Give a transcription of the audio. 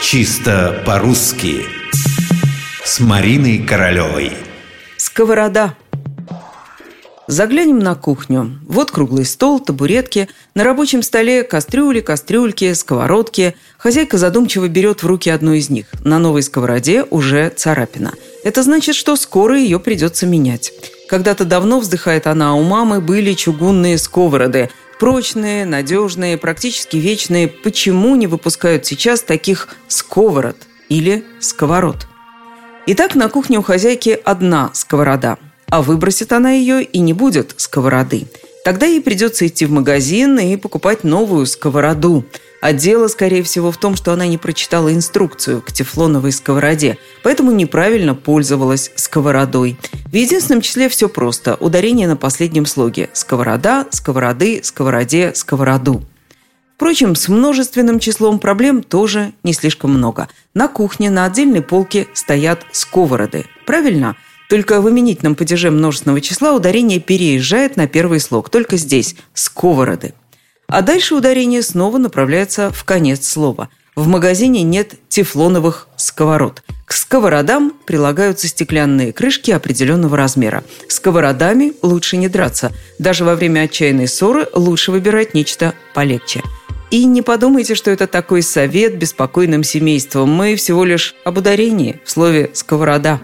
Чисто по-русски С Мариной Королевой Сковорода Заглянем на кухню. Вот круглый стол, табуретки. На рабочем столе кастрюли, кастрюльки, сковородки. Хозяйка задумчиво берет в руки одну из них. На новой сковороде уже царапина. Это значит, что скоро ее придется менять. Когда-то давно, вздыхает она, у мамы были чугунные сковороды. Прочные, надежные, практически вечные. Почему не выпускают сейчас таких сковород или сковород? Итак, на кухне у хозяйки одна сковорода – а выбросит она ее и не будет сковороды. Тогда ей придется идти в магазин и покупать новую сковороду. А дело, скорее всего, в том, что она не прочитала инструкцию к тефлоновой сковороде, поэтому неправильно пользовалась сковородой. В единственном числе все просто. Ударение на последнем слоге. Сковорода, сковороды, сковороде, сковороду. Впрочем, с множественным числом проблем тоже не слишком много. На кухне на отдельной полке стоят сковороды. Правильно? Только в именительном падеже множественного числа ударение переезжает на первый слог. Только здесь – сковороды. А дальше ударение снова направляется в конец слова. В магазине нет тефлоновых сковород. К сковородам прилагаются стеклянные крышки определенного размера. Сковородами лучше не драться. Даже во время отчаянной ссоры лучше выбирать нечто полегче. И не подумайте, что это такой совет беспокойным семейством. Мы всего лишь об ударении в слове «сковорода».